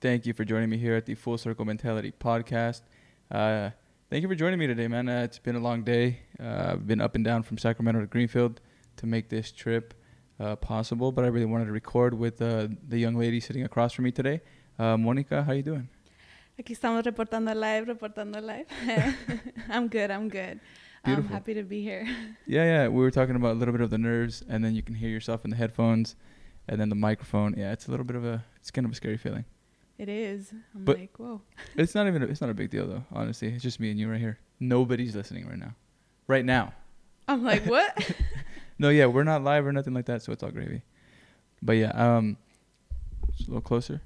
Thank you for joining me here at the Full Circle Mentality podcast. Uh, thank you for joining me today, man. Uh, it's been a long day. Uh, I've been up and down from Sacramento to Greenfield to make this trip uh, possible, but I really wanted to record with uh, the young lady sitting across from me today. Uh, Monica, how are you doing? Aquí estamos reportando live, reportando live. I'm good, I'm good. Beautiful. I'm happy to be here. Yeah, yeah. We were talking about a little bit of the nerves, and then you can hear yourself in the headphones, and then the microphone. Yeah, it's a little bit of a, it's kind of a scary feeling. It is. I'm But- like, whoa. It's not even, a, it's not a big deal though. Honestly, it's just me and you right here. Nobody's listening right now. Right now. I'm like, what? No, yeah, we're not live or nothing like that, so it's all gravy. But yeah, um, just a little closer.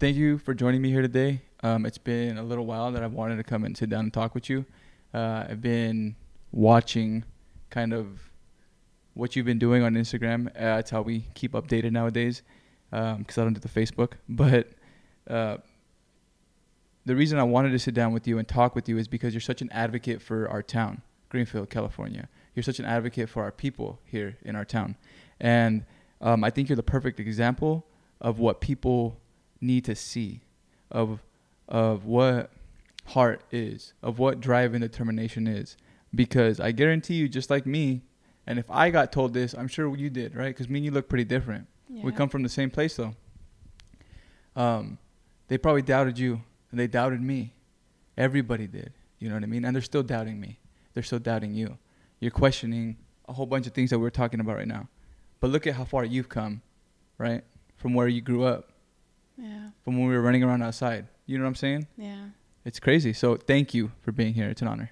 Thank you for joining me here today. Um, it's been a little while that I've wanted to come and sit down and talk with you. Uh, I've been watching kind of what you've been doing on Instagram. Uh, it's how we keep updated nowadays because I don't do the Facebook. But uh, the reason I wanted to sit down with you and talk with you is because you're such an advocate for our town, Greenfield, California. You're such an advocate for our people here in our town. And um, I think you're the perfect example of what people need to see, of, of what heart is, of what drive and determination is. Because I guarantee you, just like me, and if I got told this, I'm sure you did, right? Because me and you look pretty different. We come from the same place, though. Um, they probably doubted you, and they doubted me. Everybody did. You know what I mean? And they're still doubting me. They're still doubting you. You're questioning a whole bunch of things that we're talking about right now. But look at how far you've come, right? From where you grew up, Yeah. from when we were running around outside. You know what I'm saying? Yeah. It's crazy. So thank you for being here. It's an honor.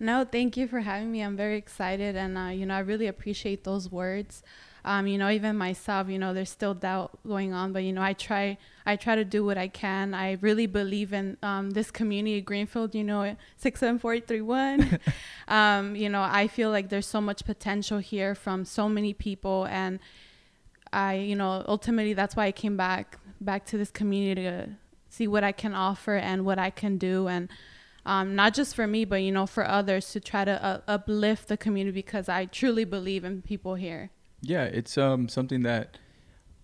No, thank you for having me. I'm very excited, and uh, you know, I really appreciate those words. Um, you know, even myself, you know, there's still doubt going on, but you know, I try, I try to do what I can. I really believe in um, this community, Greenfield. You know, six seven four eight three one. Um, you know, I feel like there's so much potential here from so many people, and I, you know, ultimately that's why I came back back to this community to see what I can offer and what I can do, and um, not just for me, but you know, for others to try to uh, uplift the community because I truly believe in people here. Yeah, it's um something that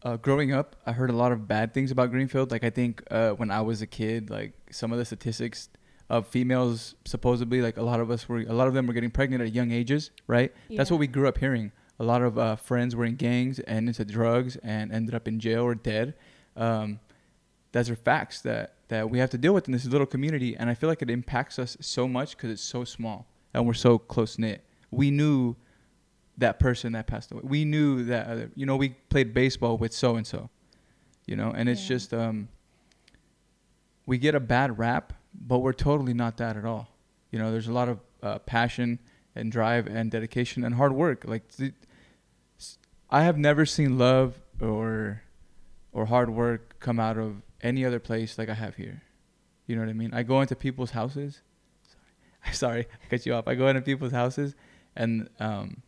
uh, growing up, I heard a lot of bad things about Greenfield. Like I think uh, when I was a kid, like some of the statistics of females supposedly, like a lot of us were, a lot of them were getting pregnant at young ages, right? That's what we grew up hearing. A lot of uh, friends were in gangs and into drugs and ended up in jail or dead. Um, those are facts that that we have to deal with in this little community, and I feel like it impacts us so much because it's so small and we're so close knit. We knew that person that passed away. We knew that other, you know, we played baseball with so and so, you know, and it's Yeah. just um, we get a bad rap, but we're totally not that at all. You know, there's a lot of uh, passion and drive and dedication and hard work. Like th- I have never seen love or or hard work come out of any other place like I have here. You know what I mean? I go into people's houses. Sorry, sorry, I cut you off. I go into people's houses and um,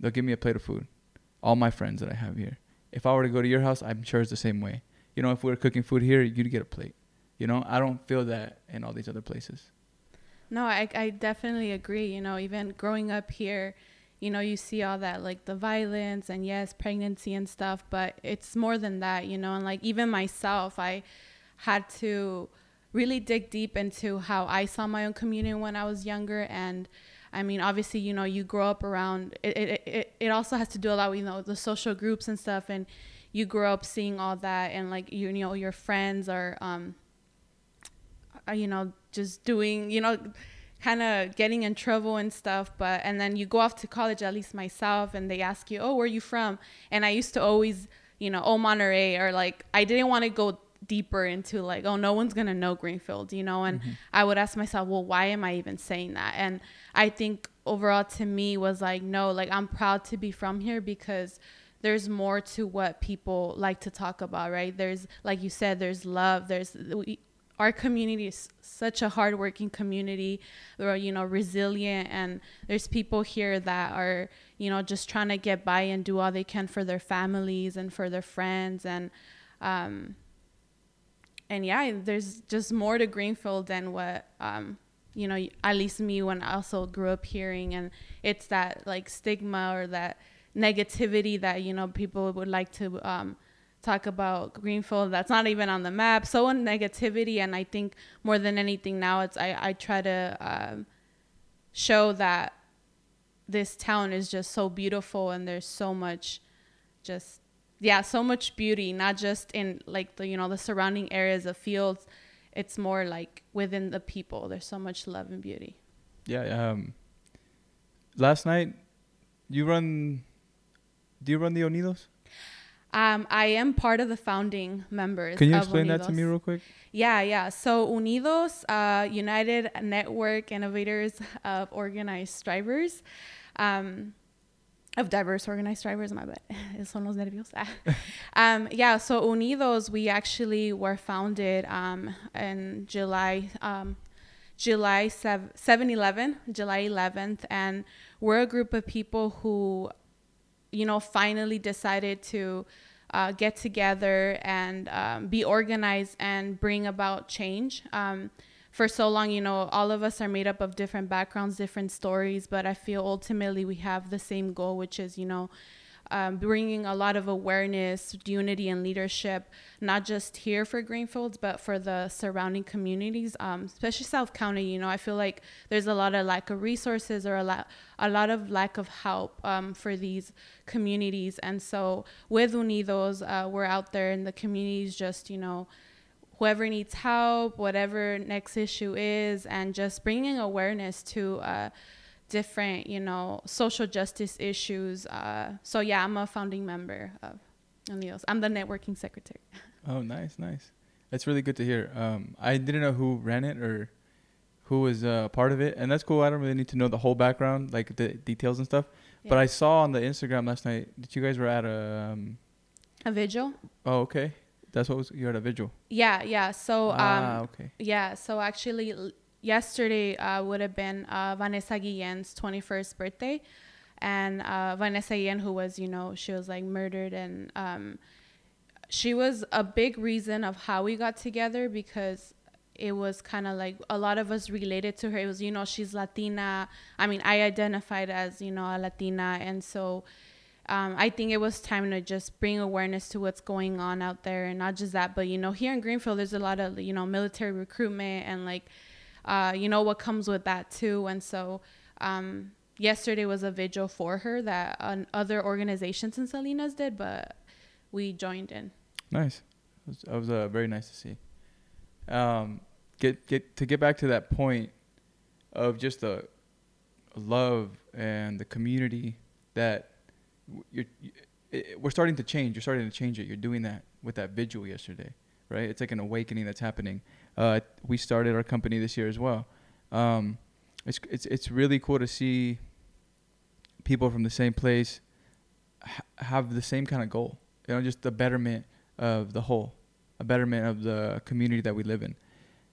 they'll give me a plate of food. All my friends that I have here. If I were to go to your house, I'm sure it's the same way. You know, if we were cooking food here, you'd get a plate. You know, I don't feel that in all these other places. No, I, I definitely agree. You know, even growing up here, you know, you see all that like the violence and yes, pregnancy and stuff, but it's more than that, you know, and like even myself, I had to really dig deep into how I saw my own community when I was younger. And I mean, obviously, you know, you grow up around it, it, it, it also has to do a lot with, you know, the social groups and stuff. And you grow up seeing all that and like, you, you know, your friends are, um, uh, you know, just doing, you know, kind of getting in trouble and stuff. But, and then you go off to college, at least myself, and they ask you, oh, where are you from? And I used to always, you know, oh, Monterey, or like, I didn't want to go deeper into like, oh, no one's going to know Greenfield, you know? And I would ask myself, well, why am I even saying that? And I think overall to me was like, no, like, I'm proud to be from here because there's more to what people like to talk about, right? There's, like you said, there's love. There's, we, our community is such a hardworking community. We're, you know, resilient, and there's people here that are, you know, just trying to get by and do all they can for their families and for their friends, and, um, and yeah, there's just more to Greenfield than what, um, you know, at least me when I also grew up hearing, and it's that like stigma or that negativity that you know people would like to um, talk about Greenfield that's not even on the map. So in negativity, and I think more than anything now, it's I I try to um, show that this town is just so beautiful and there's so much just yeah so much beauty not just in like the you know the surrounding areas of fields it's more like within the people there's so much love and beauty Yeah. Um. Last night, you run. Do you run the Unidos? um, I am part of the founding members. Can you explain that to me real quick? Yeah, yeah. So Unidos, uh, United Network Innovators of Organized Drivers, um, of diverse organized drivers. My bad. Son los nervios. um, yeah. So Unidos, we actually were founded um, in July. Um, July 7, 11, July 11th. And we're a group of people who, you know, finally decided to uh, get together and um, be organized and bring about change. Um, for so long, you know, all of us are made up of different backgrounds, different stories, but I feel ultimately we have the same goal, which is, you know, um, bringing a lot of awareness, unity, and leadership, not just here for Greenfields, but for the surrounding communities, um, especially South County. You know, I feel like there's a lot of lack of resources or a lot, a lot of lack of help um, for these communities. And so with Unidos, uh, we're out there in the communities, just you know, whoever needs help, whatever next issue is, and just bringing awareness to. Uh, different you know social justice issues uh, so yeah i'm a founding member of Unidos. i'm the networking secretary Oh, nice, nice. That's really good to hear. Um, I didn't know who ran it or who was uh, part of it, and that's cool. I don't really need to know the whole background, like the details and stuff. But I saw on the Instagram last night that you guys were at a. Um, a vigil oh, okay. That's what was you're at a vigil. yeah yeah so um ah, okay. Yeah, so actually, yesterday uh, would have been uh, Vanessa Guillen's 21st birthday. And uh, Vanessa Guillen, who was, you know, she was like murdered. And um, she was a big reason of how we got together because it was kind of like a lot of us related to her. It was, you know, she's Latina. I mean, I identified as, you know, a Latina. And so um, I think it was time to just bring awareness to what's going on out there, and not just that, but you know, here in Greenfield, there's a lot of you know military recruitment and like, uh, you know, what comes with that too. And so, um, yesterday was a vigil for her that uh, other organizations in Salinas did, but we joined in. Nice. It was, was uh, very nice to see. Um, get get to get back to that point of just the love and the community that you're, we're starting to change. You're starting to change it. You're doing that with that vigil yesterday, right? It's like an awakening that's happening. Uh, we started our company this year as well. Um, it's it's it's really cool to see people from the same place ha- have the same kind of goal. You know, just the betterment of the whole, a betterment of the community that we live in.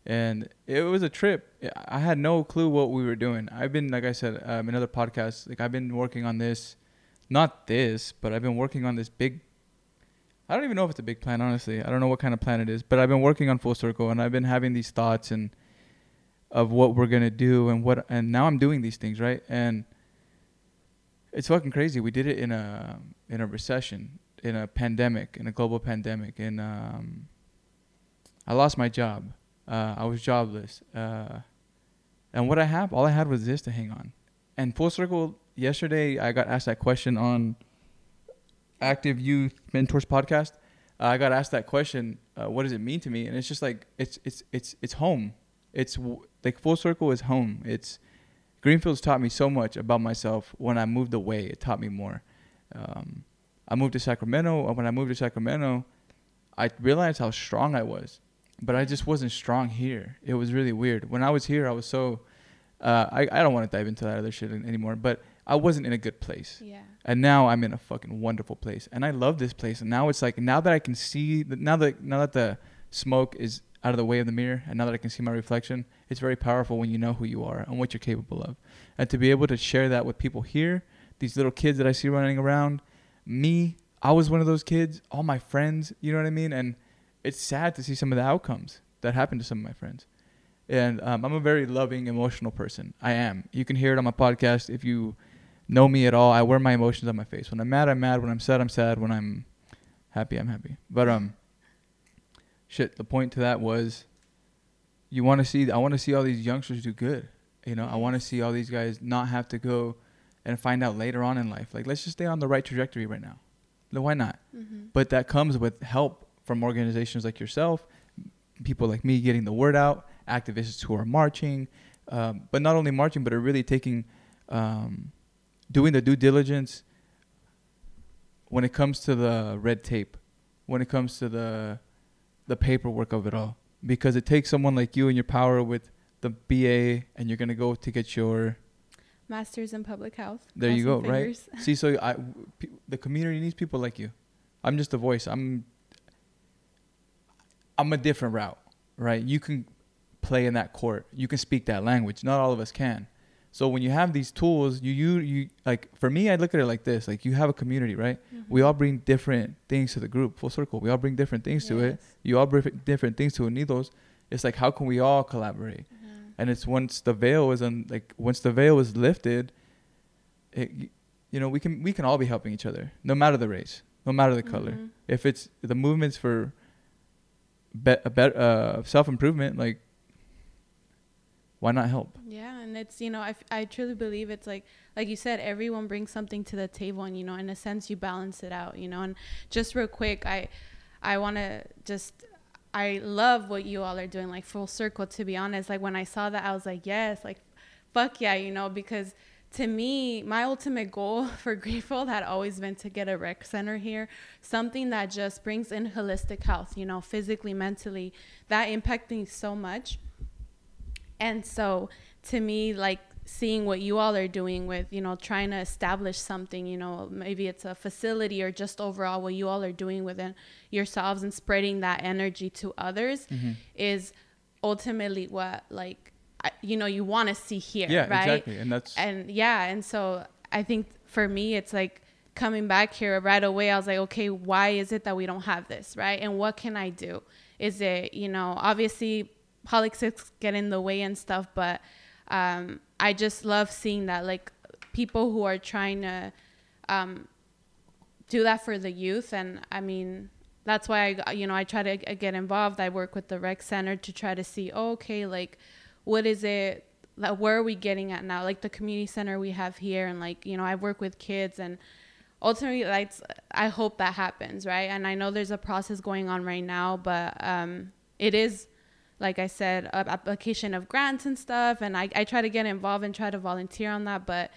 And it was a trip. I had no clue what we were doing. I've been, like I said, um, in other podcasts, like I've been working on this, not this, but I've been working on this big. I don't even know if it's a big plan, honestly. I don't know what kind of plan it is, but I've been working on Full Circle, and I've been having these thoughts and of what we're gonna do and what, and now I'm doing these things, right? And it's fucking crazy. We did it in a in a recession, in a pandemic, in a global pandemic, and um, I lost my job. Uh, I was jobless, uh, and what I have, all I had was this to hang on. And full circle. Yesterday, I got asked that question on Active Youth Mentors podcast. Uh, I got asked that question. Uh, what does it mean to me? And it's just like it's it's it's it's home. It's like full circle is home. It's Greenfield's taught me so much about myself. When I moved away, it taught me more. Um, I moved to Sacramento. When I moved to Sacramento, I realized how strong I was, but I just wasn't strong here. It was really weird. When I was here, I was so. Uh, I I don't want to dive into that other shit anymore, but I wasn't in a good place. Yeah. And now I'm in a fucking wonderful place, and I love this place. And now it's like now that I can see, that now that now that the smoke is out of the way of the mirror, and now that I can see my reflection, it's very powerful when you know who you are and what you're capable of, and to be able to share that with people here, these little kids that I see running around, me, I was one of those kids, all my friends, you know what I mean, and it's sad to see some of the outcomes that happened to some of my friends. And um, I'm a very loving, emotional person. I am. You can hear it on my podcast if you know me at all. I wear my emotions on my face. When I'm mad, I'm mad. When I'm sad, I'm sad. When I'm happy, I'm happy. But um, shit. The point to that was, you want to see. I want to see all these youngsters do good. You know, I want to see all these guys not have to go and find out later on in life. Like, let's just stay on the right trajectory right now. No, why not? Mm-hmm. But that comes with help from organizations like yourself, people like me getting the word out, activists who are marching, um, but not only marching, but are really taking, um, doing the due diligence when it comes to the red tape, when it comes to the the paperwork of it all, because it takes someone like you and your power with the BA, and you're gonna go to get your Masters in public health. there you go, Crossing right? See, so I, p- the community needs people like you. I'm just a voice. I'm, I'm a different route, right? You can play in that court. You can speak that language. Not all of us can. So when you have these tools, you you you like for me, I look at it like this: like you have a community, right? We all bring different things to the group. Full circle. We all bring different things to it. You all bring different things to Unidos. It's like how can we all collaborate? Yeah. and it's once the veil is on, like once the veil is lifted it, you know we can we can all be helping each other no matter the race no matter the color Mhm. if it's the movements for be, a bet, uh, self-improvement like why not help? Yeah, and it's you know I, I truly believe it's like like you said everyone brings something to the table and you know in a sense you balance it out you know and just real quick I I want to just I love what you all are doing like full circle to be honest. Like when I saw that I was like yes like fuck yeah you know because to me my ultimate goal for Greenfield had always been to get a rec center here something that just brings in holistic health you know physically mentally. That impacted me so much and so to me, like seeing what you all are doing with, you know, trying to establish something, you know, maybe it's a facility or just overall what you all are doing within yourselves and spreading that energy to others mm-hmm. is ultimately what like you know you want to see here, yeah right? exactly and that's and yeah and so i think for me it's like coming back here right away i was like okay why is it that we don't have this right? And what can i do? Is it you know obviously politics get in the way and stuff but um i just love seeing that like people who are trying to um do that for the youth and i mean that's why i you know i try to get involved. I work with the rec center to try to see oh, okay like what is it like where are we getting at now? Like the community center we have here and like you know i work with kids and ultimately like i hope that happens right? And i know there's a process going on right now but um it is like i said application of grants and stuff and I, I try to get involved and try to volunteer on that but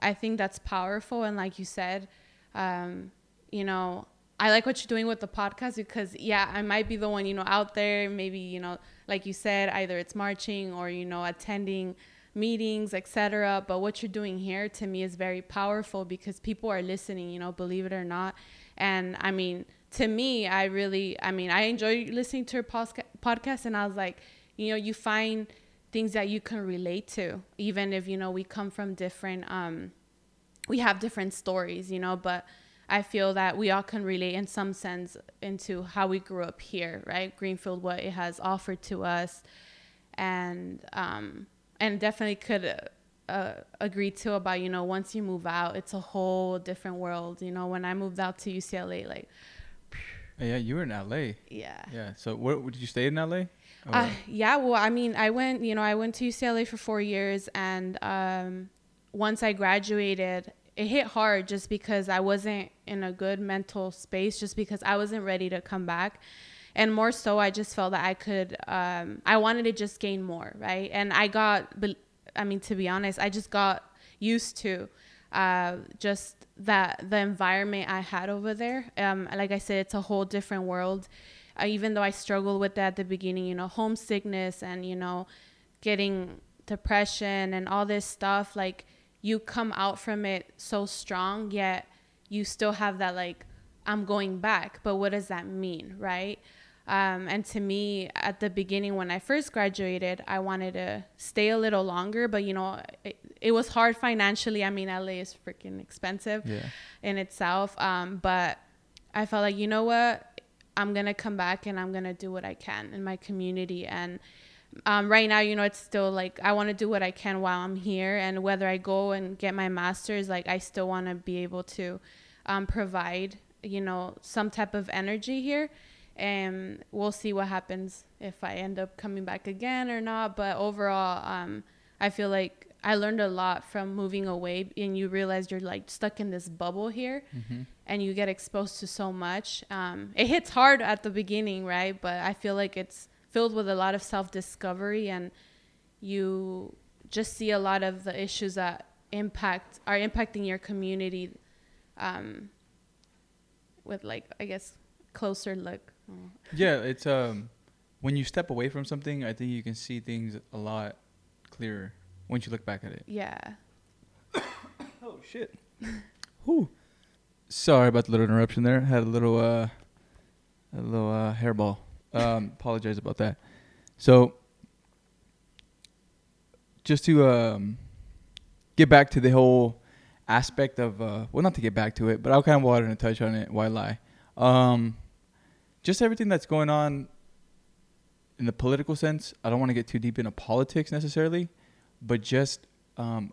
i think that's powerful and like you said um you know I like what you're doing with the podcast because yeah, I might be the one, you know, out there, maybe, you know, like you said, either it's marching or, you know, attending meetings, etc. But what you're doing here to me is very powerful because people are listening, you know, believe it or not. And I mean, to me, I really, I mean, I enjoy listening to posca- podcast and I was like, you know, you find things that you can relate to, even if, you know, we come from different, um, we have different stories, you know, but I feel that we all can relate in some sense into how we grew up here, right? Greenfield, what it has offered to us, and um, and definitely could uh, uh, agree too about you know once you move out, it's a whole different world. You know, when I moved out to UCLA, like yeah you were in la yeah, yeah so where did you stay in la uh, yeah, well, I mean, I went, you know, I went to UCLA for four years, and um, once I graduated, it hit hard just because I wasn't in a good mental space, just because I wasn't ready to come back. And more so, I just felt that I could, um, I wanted to just gain more, right? And I got, I mean, to be honest, I just got used to uh, just that the environment I had over there. Um, like I said, it's a whole different world. Uh, even though I struggled with that at the beginning, you know, homesickness and you know, getting depression and all this stuff, like you come out from it so strong, yet you still have that like I'm going back. But what does that mean, right? Um, and to me, at the beginning when I first graduated, I wanted to stay a little longer, but you know, it, it was hard financially. I mean, LA is freaking expensive yeah in itself. Um, but I felt like, you know what? I'm going to come back and I'm going to do what I can in my community. And um, right now, you know, it's still like I want to do what I can while I'm here. And whether I go and get my master's, like I still want to be able to um, provide you know, some type of energy here. And we'll see what happens if I end up coming back again or not. But overall, um, I feel like I learned a lot from moving away, and you realize you're like stuck in this bubble here, Mm-hmm. and you get exposed to so much. Um, it hits hard at the beginning, right? But I feel like it's filled with a lot of self discovery, and you just see a lot of the issues that impact are impacting your community um, with like I guess closer look. Yeah, it's um when you step away from something, I think you can see things a lot clearer once you look back at it. Yeah. Oh shit. Whew. Sorry about the little interruption there. Had a little uh a little uh hairball. Um apologize about that. So just to um get back to the whole aspect of uh well not to get back to it, but I'll kind of wanted to touch on it. Why lie? Um just everything that's going on in the political sense. I don't want to get too deep into politics necessarily, but just um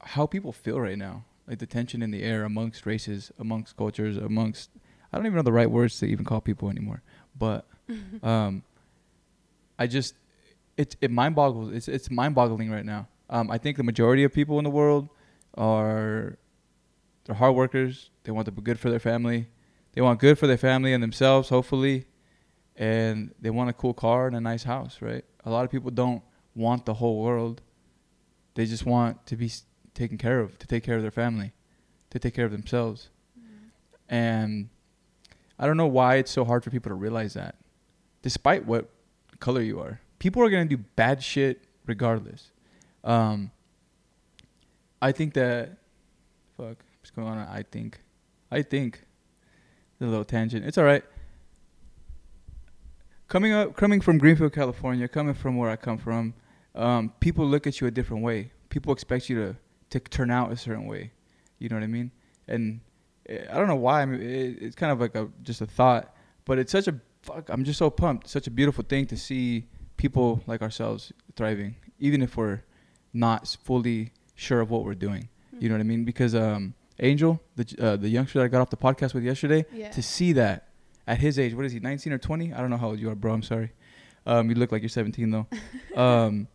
how people feel right now, like the tension in the air amongst races, amongst cultures, amongst I don't even know the right words to even call people anymore. But um, I just it it mind boggles. It's it's mind boggling right now. Um, I think the majority of people in the world are they're hard workers. They want to be good for their family. They want good for their family and themselves, hopefully, and they want a cool car and a nice house. Right? A lot of people don't want the whole world. They just want to be taken care of, to take care of their family, to take care of themselves. And I don't know why it's so hard for people to realize that. Despite what color you are, people are going to do bad shit regardless. Um, I think that, fuck, what's going on? I think. I think. A little tangent. It's all right. Coming up, coming from Greenfield, California, coming from where I come from, um, people look at you a different way. People expect you to to turn out a certain way. You know what I mean? And eh, I don't know why. I mean, it, it's kind of like a just a thought, but it's such a fuck. I'm just so pumped. Such a beautiful thing to see people like ourselves thriving, even if we're not fully sure of what we're doing. You know what I mean? Because um, Angel, the uh, the youngster that I got off the podcast with yesterday, Yeah. to see that at his age, what is he, 19 or 20? I don't know how old you are, bro. I'm sorry. Um, you look like you're 17 though. um,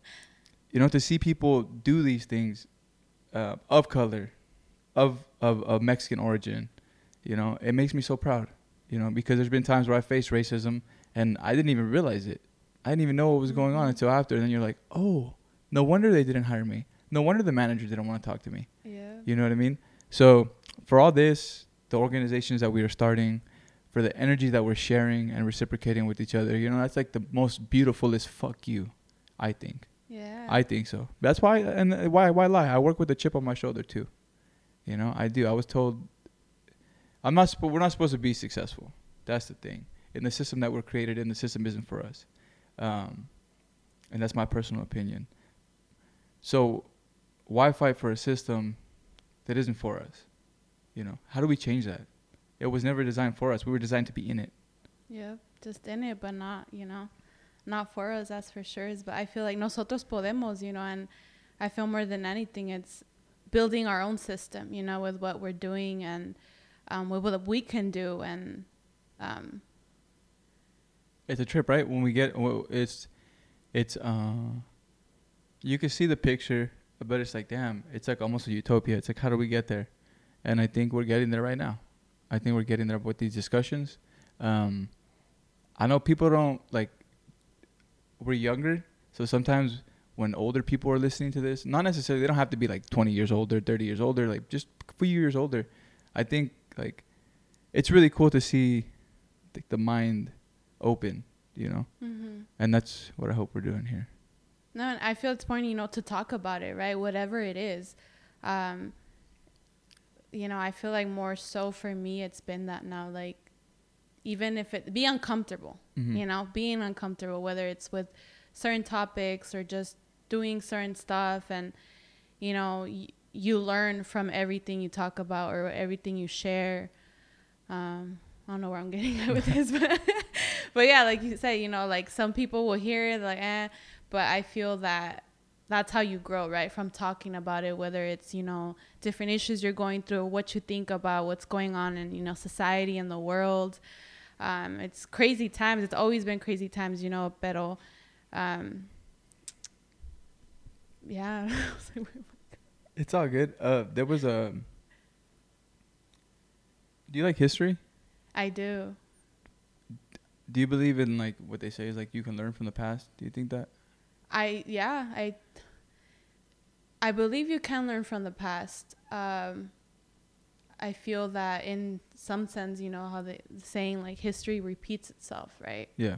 you know, to see people do these things uh, of color, of, of of Mexican origin, you know, it makes me so proud. You know, because there's been times where I faced racism and I didn't even realize it. I didn't even know what was going on Mhm. until after. And then you're like, oh, no wonder they didn't hire me. No wonder the manager didn't want to talk to me. Yeah. You know what I mean? So for all this, the organizations that we are starting, for the energy that we're sharing and reciprocating with each other, you know, that's like the most beautifulest fuck you, I think. Yeah. I think so. That's why, and why, why lie? I work with a chip on my shoulder too. You know, I do. I was told, I'm not. Sp- we're not supposed to be successful. That's the thing. In the system that we're created in, the system isn't for us. Um, and that's my personal opinion. So, why fight for a system that isn't for us? You know, how do we change that? It was never designed for us. We were designed to be in it. Yeah, just in it, but not, you know, not for us, that's for sure. But I feel like nosotros podemos, you know, and I feel more than anything, it's building our own system, you know, with what we're doing and um, with what we can do. And um, It's a trip, right? When we get, it's, it's, uh, you can see the picture, but it's like, damn, it's like almost a utopia. It's like, how do we get there? And I think we're getting there right now. I think we're getting there with these discussions. Um, I know people don't like, we're younger, so sometimes when older people are listening to this, not necessarily, they don't have to be like 20 years older, 30 years older, like just a few years older. I think like, it's really cool to see like, the mind open, you know? mm-hmm. And that's what I hope we're doing here. No, and I feel it's important, you know, to talk about it, right? Whatever it is. Um, you know, I feel like more so for me, it's been that now, like, even if it be uncomfortable, Mhm. you know, being uncomfortable, whether it's with certain topics or just doing certain stuff, and you know, y- you learn from everything you talk about or everything you share. Um, I don't know where I'm getting at with this, but but yeah, like you said, you know, like some people will hear it like, eh, but I feel that that's how you grow, right? From talking about it, whether it's, you know, different issues you're going through, what you think about what's going on in, you know, society and the world. Um, it's crazy times. It's always been crazy times, you know, pero um, yeah. it's all good. Uh, there was a. Do you like history? I do. Do you believe in like what they say is like you can learn from the past? Do you think that? I yeah I. I believe you can learn from the past. Um, I feel that in some sense, you know how the saying like history repeats itself, right? Yeah.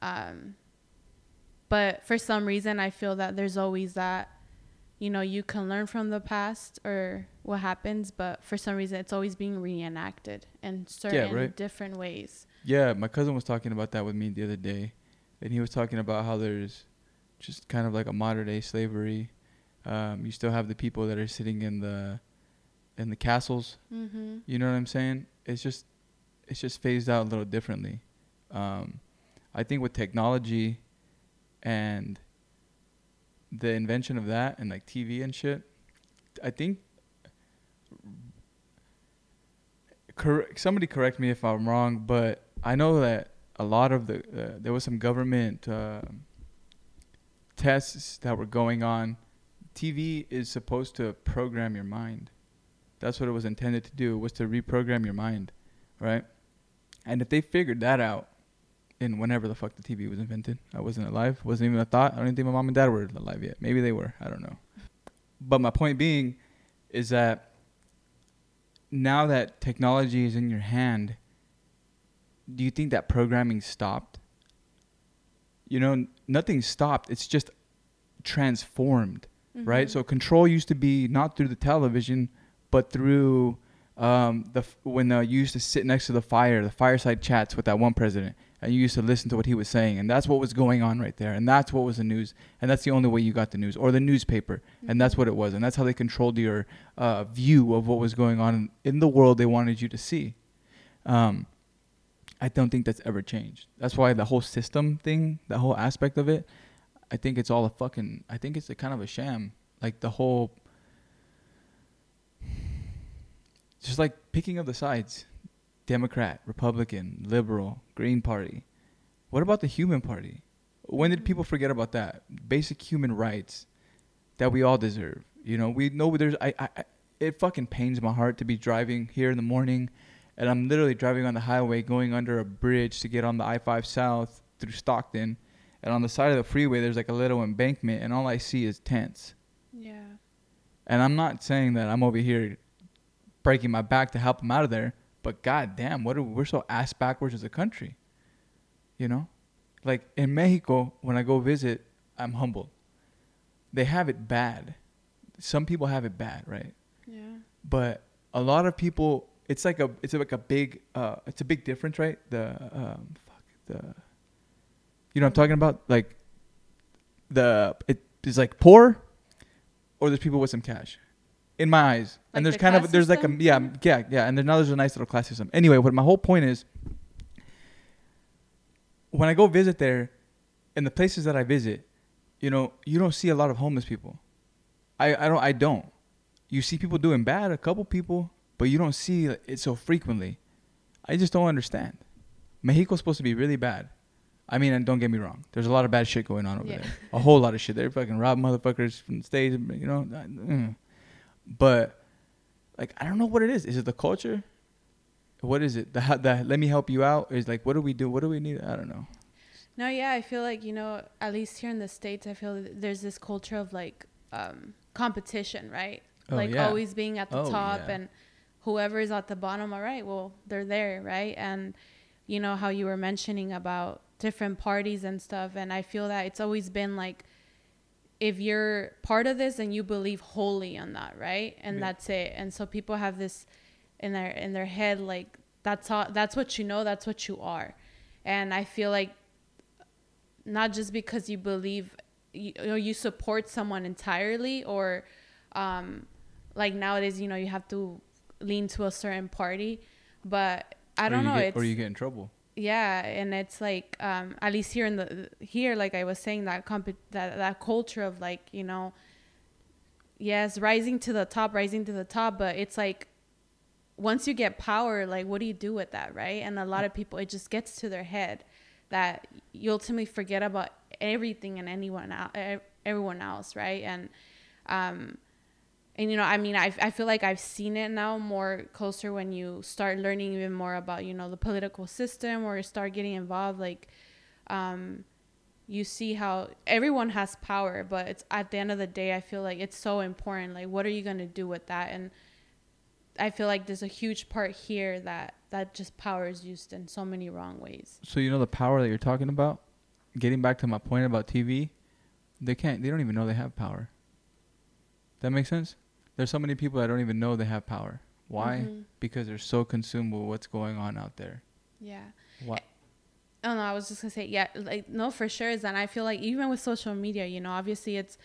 Um, but for some reason, I feel that there's always that, you know, you can learn from the past or what happens, but for some reason, it's always being reenacted in certain yeah, right? different ways. Yeah, my cousin was talking about that with me the other day, and he was talking about how there's just kind of like a modern day slavery. Um, you still have the people that are sitting in the in the castles. Mm-hmm. You know what I'm saying? It's just it's just phased out a little differently. Um, I think with technology and the invention of that and like TV and shit, I think cor- somebody correct me if I'm wrong, but I know that a lot of the uh, there was some government uh, tests that were going on. TV is supposed to program your mind. That's what it was intended to do. Was to reprogram your mind, right? And if they figured that out, in whenever the fuck the TV was invented. I wasn't alive. Wasn't even a thought. I don't even think my mom and dad were alive yet. Maybe they were. I don't know. But my point being is that now that technology is in your hand, do you think that programming stopped? You know, nothing stopped. It's just transformed, mm-hmm. right? So control used to be not through the television, but through um, the when uh, you used to sit next to the fire, the fireside chats with that one president and you used to listen to what he was saying and that's what was going on right there and that's what was the news and that's the only way you got the news or the newspaper mm-hmm. and that's mm-hmm. what it was and that's how they controlled your uh, view of what was going on in the world they wanted you to see um, i don't think that's ever changed that's why the whole system thing the whole aspect of it i think it's all a fucking i think it's a kind of a sham like the whole just like picking of the sides Democrat, Republican, Liberal, Green Party. What about the human party? When did people forget about that? Basic human rights that we all deserve. You know, we know there's. I, I, it fucking pains my heart to be driving here in the morning, and I'm literally driving on the highway, going under a bridge to get on the I-5 South through Stockton, and on the side of the freeway there's like a little embankment, and all I see is tents. Yeah. And I'm not saying that I'm over here breaking my back to help them out of there. But goddamn, what are, we're so ass backwards as a country. You know, like in Mexico, when I go visit, I'm humbled. They have it bad. Some people have it bad, right? Yeah. But a lot of people, it's like a, it's like a big, uh, it's a big difference, right? The, um, fuck the, you know, what I'm talking about like the it is like poor, or there's people with some cash in my eyes. Like and there's the kind of there's system? like a yeah yeah yeah, and then now there's a nice little class system. Anyway, what my whole point is, when I go visit there, in the places that I visit, you know, you don't see a lot of homeless people. I I don't I don't. You see people doing bad, a couple people, but you don't see it so frequently. I just don't understand. Mexico's supposed to be really bad. I mean, and don't get me wrong. There's a lot of bad shit going on over yeah. there. A whole lot of shit. They're fucking rob motherfuckers from the stage. You know, mm. But like I don't know what it is. Is it the culture? What is it? The, the let me help you out is like what do we do? What do we need? I don't know. No, yeah, I feel like you know, at least here in the states, I feel there's this culture of like um, competition, right? Oh, like yeah. always being at the oh, top, yeah. and whoever is at the bottom, all right, well, they're there, right? And you know how you were mentioning about different parties and stuff, and I feel that it's always been like if you're part of this and you believe wholly on that, right? And yeah. that's it. And so people have this in their in their head like that's all that's what you know, that's what you are. And I feel like not just because you believe you, you know you support someone entirely or um like nowadays, you know, you have to lean to a certain party, but I don't or know. Get, or you get in trouble. yeah and it's like um at least here in the here like i was saying that comp that that culture of like you know yes rising to the top rising to the top but it's like once you get power like what do you do with that right and a lot of people it just gets to their head that you ultimately forget about everything and anyone else everyone else right and um and you know i mean I, I feel like i've seen it now more closer when you start learning even more about you know the political system or start getting involved like um you see how everyone has power but it's at the end of the day i feel like it's so important like what are you going to do with that? And i feel like there's a huge part here that that just power is used in so many wrong ways. So you know the power that you're talking about? Getting back to my point about tv they can't they don't even know they have power. That makes sense there's so many people that don't even know they have power. Why? Mm-hmm. Because they're so consumed with what's going on out there. Yeah. What? Oh no, I was just gonna say yeah, like no, for sure is that I feel like even with social media, you know, obviously it's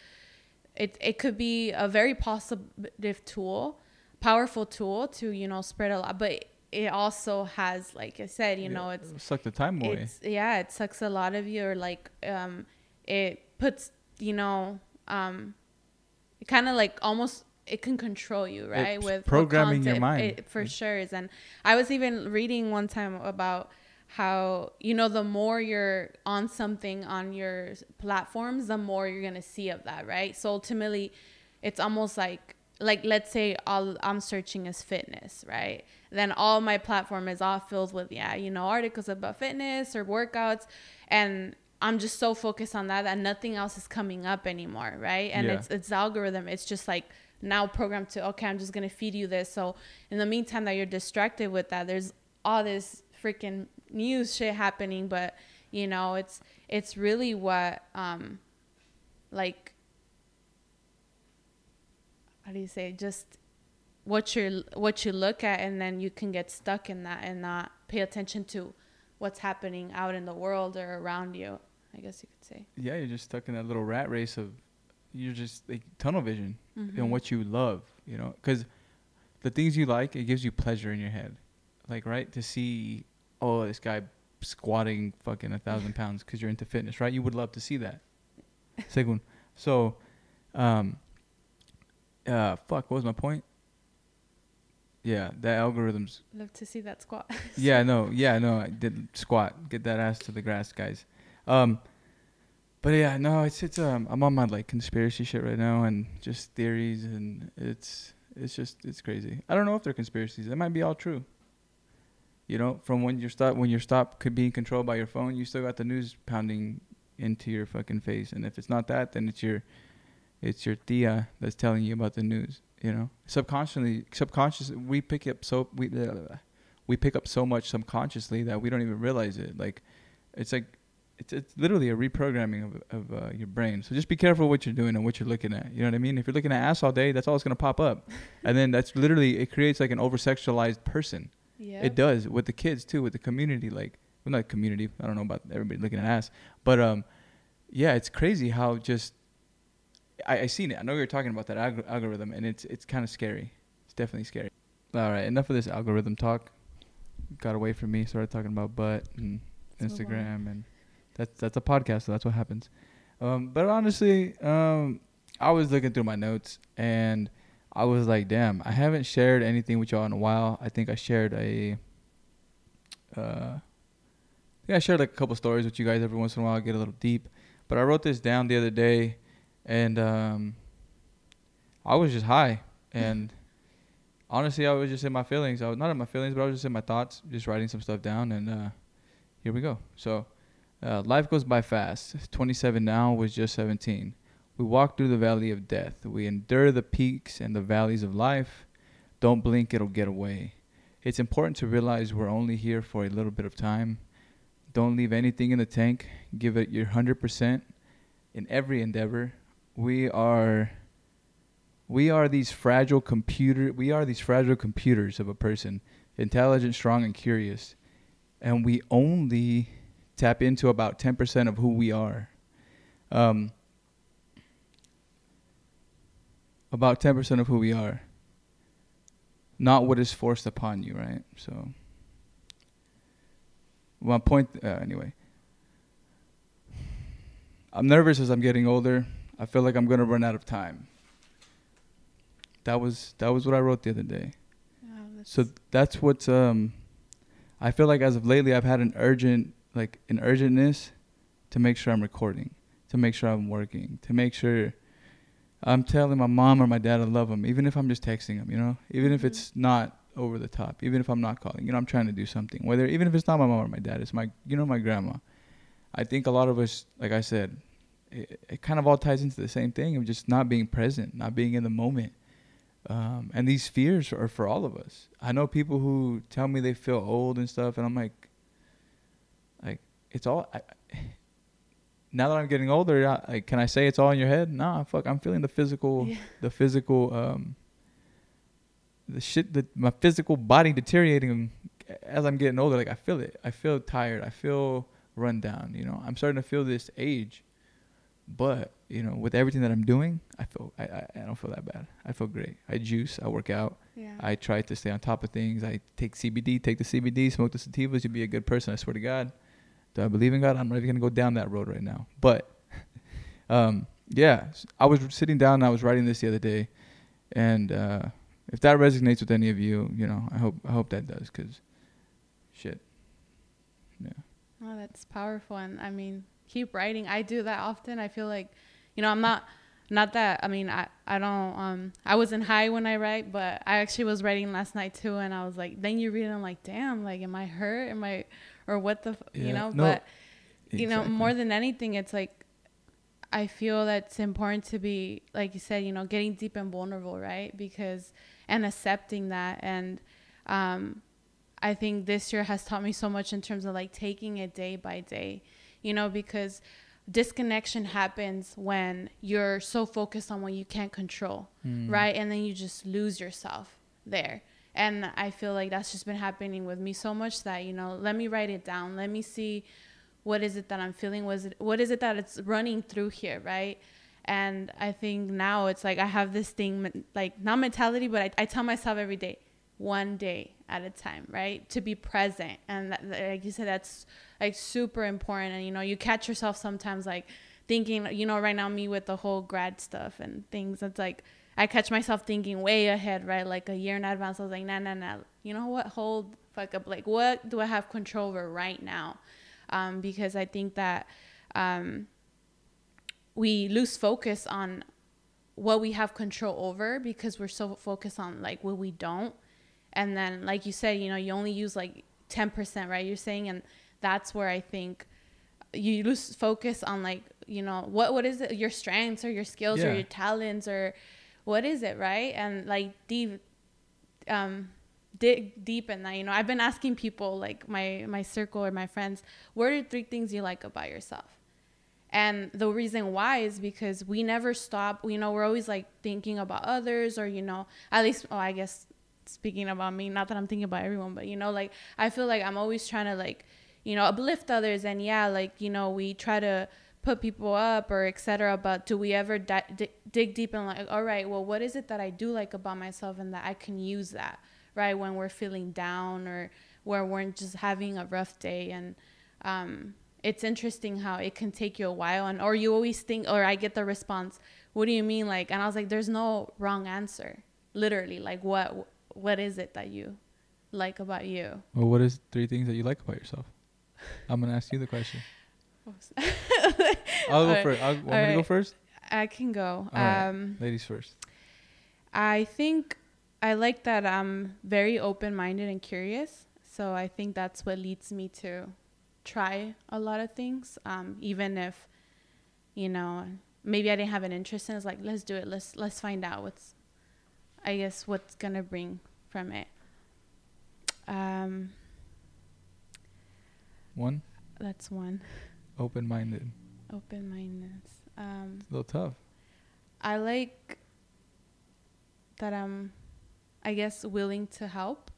it it could be a very positive tool, powerful tool to you know spread a lot, but it also has like I said, you yeah, know, it's suck the time away. yeah, it sucks a lot of you, or like um, it puts you know um, it kind of like almost it can control you, right? It's With programming your mind, it, for sure is. And I was even reading one time about how you know the more you're on something on your platforms, the more you're gonna see of that, right? So ultimately, it's almost like like let's say all I'm searching is fitness, right? Then all my platform is all filled with yeah, you know, articles about fitness or workouts, and I'm just so focused on that that nothing else is coming up anymore, right? And yeah. it's it's algorithm. It's just like now programmed to okay i'm just gonna feed you this. So in the meantime that you're distracted with that there's all this freaking news shit happening but you know it's it's really what um like how do you say just what you what you look at and then you can get stuck in that and not pay attention to what's happening out in the world or around you i guess you could say. Yeah you're just stuck in that little rat race of you're just like tunnel vision mm-hmm. and what you love, you know, because the things you like, it gives you pleasure in your head, like right to see, oh, this guy squatting fucking a thousand pounds because you're into fitness, right? You would love to see that. Second, so, um, uh, fuck, what was my point? Yeah, that algorithms. Love to see that squat. yeah, no, yeah, no, I did squat. Get that ass to the grass, guys. Um, but yeah, no, it's it's um I'm on my like conspiracy shit right now and just theories and it's it's just it's crazy. I don't know if they're conspiracies. They might be all true. You know, from when you're stop when you're stop could being controlled by your phone, you still got the news pounding into your fucking face. And if it's not that, then it's your it's your tia that's telling you about the news. You know, subconsciously, subconsciously, we pick up so we blah, blah, blah. we pick up so much subconsciously that we don't even realize it. Like, it's like it's it's literally a reprogramming of of uh, your brain. So just be careful what you're doing and what you're looking at. You know what I mean? If you're looking at ass all day, that's all that's gonna pop up, and then that's literally it creates like an over sexualized person. Yeah. It does with the kids too, with the community. Like, well, not community. I don't know about everybody looking at ass, but um, yeah, it's crazy how just I I seen it. I know you're talking about that alg- algorithm, and it's it's kind of scary. It's definitely scary. All right, enough of this algorithm talk. Got away from me. Started talking about butt and Instagram and that's that's a podcast, so that's what happens. Um, but honestly, um, I was looking through my notes and I was like, damn, I haven't shared anything with y'all in a while. I think I shared a. Uh, I think I shared like a couple stories with you guys every once in a while. I get a little deep, but I wrote this down the other day, and um, I was just high, and honestly, I was just in my feelings. I was not in my feelings, but I was just in my thoughts, just writing some stuff down, and uh, here we go. So uh, life goes by fast. 27 now was just 17. We walk through the valley of death. We endure the peaks and the valleys of life. Don't blink, it'll get away. It's important to realize we're only here for a little bit of time. Don't leave anything in the tank. Give it your 100% in every endeavor. We are we are these fragile computer we are these fragile computers of a person, intelligent, strong and curious. And we only tap into about 10% of who we are. Um, about 10% of who we are. Not what is forced upon you, right? So my point uh, anyway. I'm nervous as I'm getting older. I feel like I'm gonna run out of time. That was that was what I wrote the other day. Wow, that's- So that's what's um I feel like as of lately I've had an urgent like an urgentness to make sure I'm recording, to make sure I'm working, to make sure I'm telling my mom or my dad I love them, even if I'm just texting them, you know, even if Mhm. it's not over the top, even if I'm not calling, you know, I'm trying to do something. Whether even if it's not my mom or my dad, it's my you know my grandma. I think a lot of us, like I said, it, it kind of all ties into the same thing of just not being present, not being in the moment. Um, and these fears are for all of us. I know people who tell me they feel old and stuff, and I'm like it's all. I, now that I'm getting older, I, like, can I say it's all in your head? Nah, fuck. I'm feeling the physical, Yeah. the physical, um, the shit that my physical body deteriorating as I'm getting older. Like I feel it. I feel tired. I feel run down. You know, I'm starting to feel this age. But you know, with everything that I'm doing, I feel I, I, I don't feel that bad. I feel great. I juice. I work out. yeah. I try to stay on top of things. I take CBD, take the CBD, smoke the sativas. You'll be a good person. I swear to God. Do I believe in God? I'm not even gonna go down that road right now. But, um, yeah, I was sitting down and I was writing this the other day, and uh, if that resonates with any of you, you know, I hope I hope that does, cause, shit, yeah, Oh, that's powerful. And I mean, keep writing. I do that often. I feel like, you know, I'm not, not that, I mean, I, I don't, um, I wasn't high when I write, but I actually was writing last night too. And I was like, then you read it, I'm like, damn, like, am I hurt? Am I, or what the, f you know, No, but, you know, more than anything, it's like, I feel that it's important to be, like you said, you know, getting deep and vulnerable, right? Because, and accepting that. And, um, I think this year has taught me so much in terms of like taking it day by day, you know, because disconnection happens when you're so focused on what you can't control, Mm. right? And then you just lose yourself there. And I feel like that's just been happening with me so much that, you know, let me write it down. Let me see what is it that I'm feeling? Was it what is it that it's running through here, right? And I think now it's like I have this thing like not mentality, but I, I tell myself every day, one day at a time, right? To be present. And that, like you said, that's like super important. And you know, you catch yourself sometimes like thinking, you know, right now me with the whole grad stuff and things, it's like I catch myself thinking way ahead, right? Like a year in advance. I was like, nah, nah, nah. You know what? Hold fuck up. Like, what do I have control over right now? Um, because I think that um, we lose focus on what we have control over because we're so focused on like what we don't. And then, like you said, you know, you only use like 10%, right? You're saying, and that's where I think you lose focus on like, you know, what, what is it? Your strengths or your skills or your talents or what is it, right? And like deep, um, dig deep in that. You know, I've been asking people like my my circle or my friends, what are three things you like about yourself? And the reason why is because we never stop. You know, we're always like thinking about others, or you know, at least, oh, I guess speaking about me, not that I'm thinking about everyone, but you know, like I feel like I'm always trying to like, you know, uplift others, and yeah, like you know, we try to put people up or etc. But do we ever di- di- dig deep and like, all right, well, what is it that I do like about myself, and that I can use that right when we're feeling down or where we're just having a rough day and um, it's interesting how it can take you a while and or you always think or i get the response what do you mean like and i was like there's no wrong answer literally like what what is it that you like about you Well, what is three things that you like about yourself? I'm gonna ask you the question. I'll go Alright, first. I'll, want me to go first? i can go um Ladies first. I think I like that I'm very open minded and curious. So I think that's what leads me to try a lot of things. Um, even if, you know, maybe I didn't have an interest in it. It's like, let's do it. Let's let's find out what's I guess what's gonna bring from it. Um, One, that's one. open minded. Open mindedness. Um It's a little tough. I like that I'm, I guess, willing to help.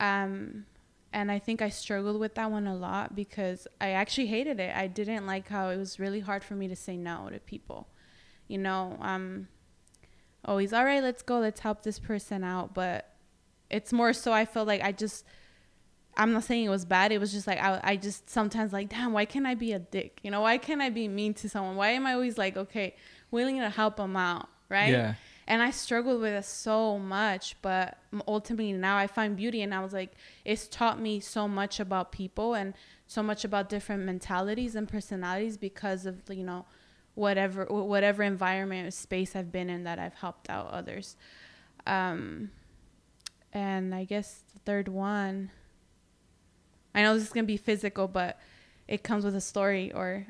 Um, and I think I struggled with that one a lot because I actually hated it. I didn't like how it was really hard for me to say no to people. You know, um, always, all right, let's go, let's help this person out. But it's more so I feel like I just, I'm not saying it was bad. It was just like I, I just sometimes like, damn, why can't I be a dick? You know, why can't I be mean to someone? Why am I always like, okay, willing to help them out, right? Yeah. And I struggled with it so much, but ultimately now I find beauty, and I was like, it's taught me so much about people and so much about different mentalities and personalities because of you know whatever whatever environment or space I've been in that I've helped out others. Um, and I guess the third one. I know this is gonna be physical, but it comes with a story. Or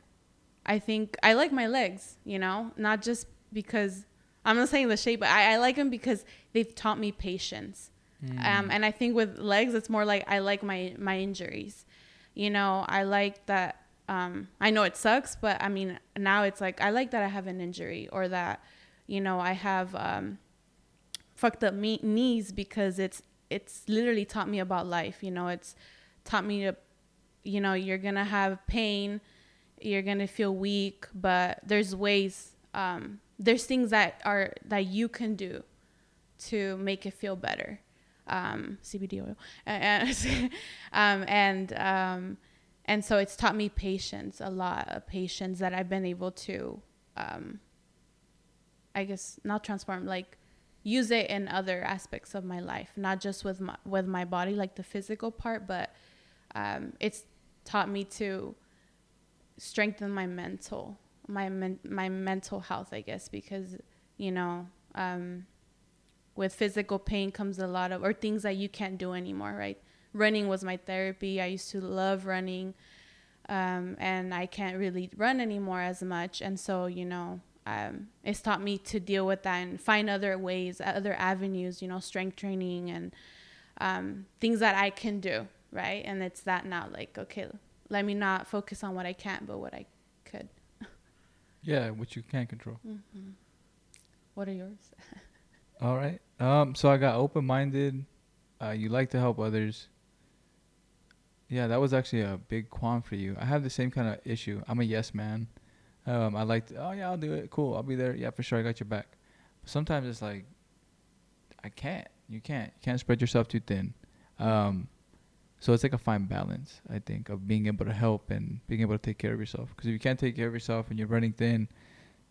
I think I like my legs. You know, not just because I'm not saying the shape, but I, I like them because they've taught me patience. Mm. Um, and I think with legs, it's more like I like my my injuries. You know, I like that. Um, I know it sucks, but I mean now it's like I like that I have an injury or that, you know, I have um, fucked up me- knees because it's it's literally taught me about life. You know, it's taught me to, you know, you're gonna have pain, you're gonna feel weak, but there's ways. Um, there's things that are that you can do to make it feel better. Um, CBD oil, and um, and um, and so it's taught me patience a lot of patience that I've been able to, um, I guess not transform like use it in other aspects of my life, not just with my with my body, like the physical part, but um, it's taught me to strengthen my mental my men- my mental health, I guess, because you know, um, with physical pain comes a lot of or things that you can't do anymore, right? Running was my therapy. I used to love running, um, and I can't really run anymore as much, and so you know, um, it's taught me to deal with that and find other ways, other avenues, you know, strength training and um, things that I can do, right? And it's that now, like, okay, let me not focus on what I can't, but what I could. yeah, which you can't control. Mm-hmm. What are yours? All right. Um. So I got open minded. Uh, you like to help others. Yeah, that was actually a big qualm for you. I have the same kind of issue. I'm a yes man. Um, I like, to, oh yeah, I'll do it. Cool, I'll be there. Yeah, for sure, I got your back. But sometimes it's like, I can't. You can't. You can't spread yourself too thin. Um, so it's like a fine balance, I think, of being able to help and being able to take care of yourself. Because if you can't take care of yourself and you're running thin,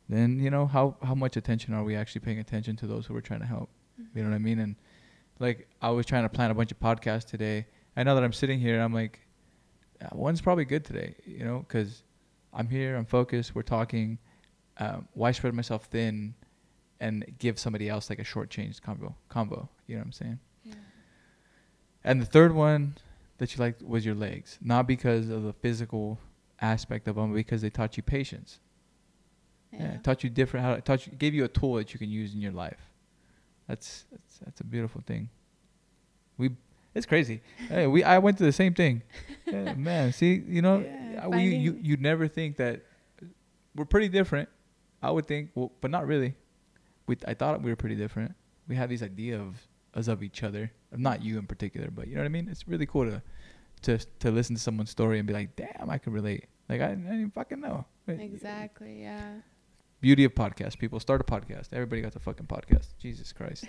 then you know how how much attention are we actually paying attention to those who we're trying to help? Mm-hmm. You know what I mean? And like I was trying to plan a bunch of podcasts today. I know that I'm sitting here. I'm like, one's probably good today. You know, because I'm here, I'm focused, we're talking. Um, why spread myself thin and give somebody else like a short-changed combo? Combo, you know what I'm saying? Yeah. And the third one that you liked was your legs, not because of the physical aspect of them, but because they taught you patience. Yeah, yeah taught you different how to taught you gave you a tool that you can use in your life. That's that's that's a beautiful thing. We it's crazy. hey, we I went to the same thing. yeah, man, see, you know, yeah, we you you'd never think that we're pretty different. I would think, well, but not really. We I thought we were pretty different. We had this idea of us of each other. Not you in particular, but you know what I mean. It's really cool to to to listen to someone's story and be like, damn, I can relate. Like I, I didn't fucking know. Exactly. Yeah. Beauty of podcast. People start a podcast. Everybody got the fucking podcast. Jesus Christ.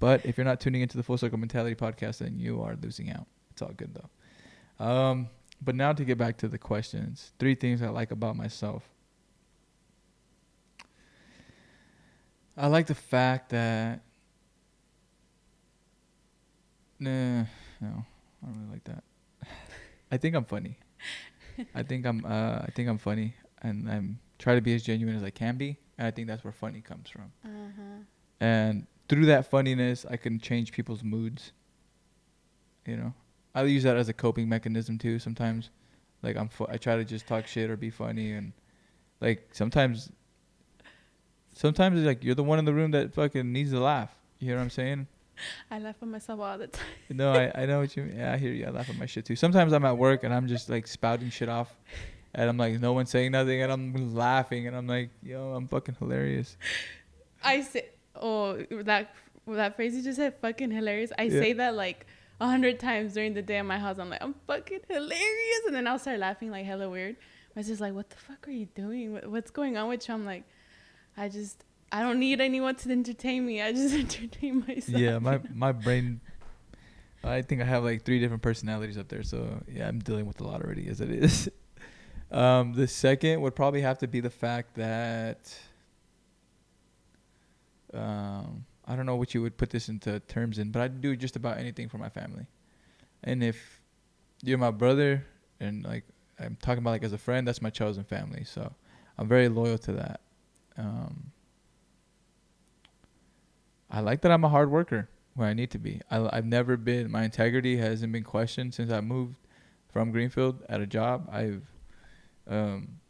But if you're not tuning into the Full Circle Mentality podcast, then you are losing out. It's all good though. Um, but now to get back to the questions, three things I like about myself. I like the fact that. Nah, no, I don't really like that. I think I'm funny. I think I'm. Uh, I think I'm funny, and I'm try to be as genuine as I can be, and I think that's where funny comes from. Uh-huh. And through that funniness, I can change people's moods. You know, I use that as a coping mechanism too. Sometimes, like I'm, fu- I try to just talk shit or be funny, and like sometimes, sometimes it's like you're the one in the room that fucking needs to laugh. You hear what I'm saying? I laugh at myself all the time. no, I, I know what you mean. Yeah, I hear you. I laugh at my shit too. Sometimes I'm at work and I'm just like spouting shit off, and I'm like, no one's saying nothing, and I'm laughing, and I'm like, yo, I'm fucking hilarious. I say oh that that phrase you just said fucking hilarious i yeah. say that like a hundred times during the day in my house i'm like i'm fucking hilarious and then i'll start laughing like hella weird my sister's like what the fuck are you doing what's going on with you i'm like i just i don't need anyone to entertain me i just entertain myself yeah my my brain I think I have like three different personalities up there, so yeah, I'm dealing with a lot already as it is. um, the second would probably have to be the fact that um, I don't know what you would put this into terms in, but I'd do just about anything for my family. And if you're my brother, and like I'm talking about like as a friend, that's my chosen family. So I'm very loyal to that. Um, I like that I'm a hard worker where I need to be. I, I've never been. My integrity hasn't been questioned since I moved from Greenfield at a job. I've um,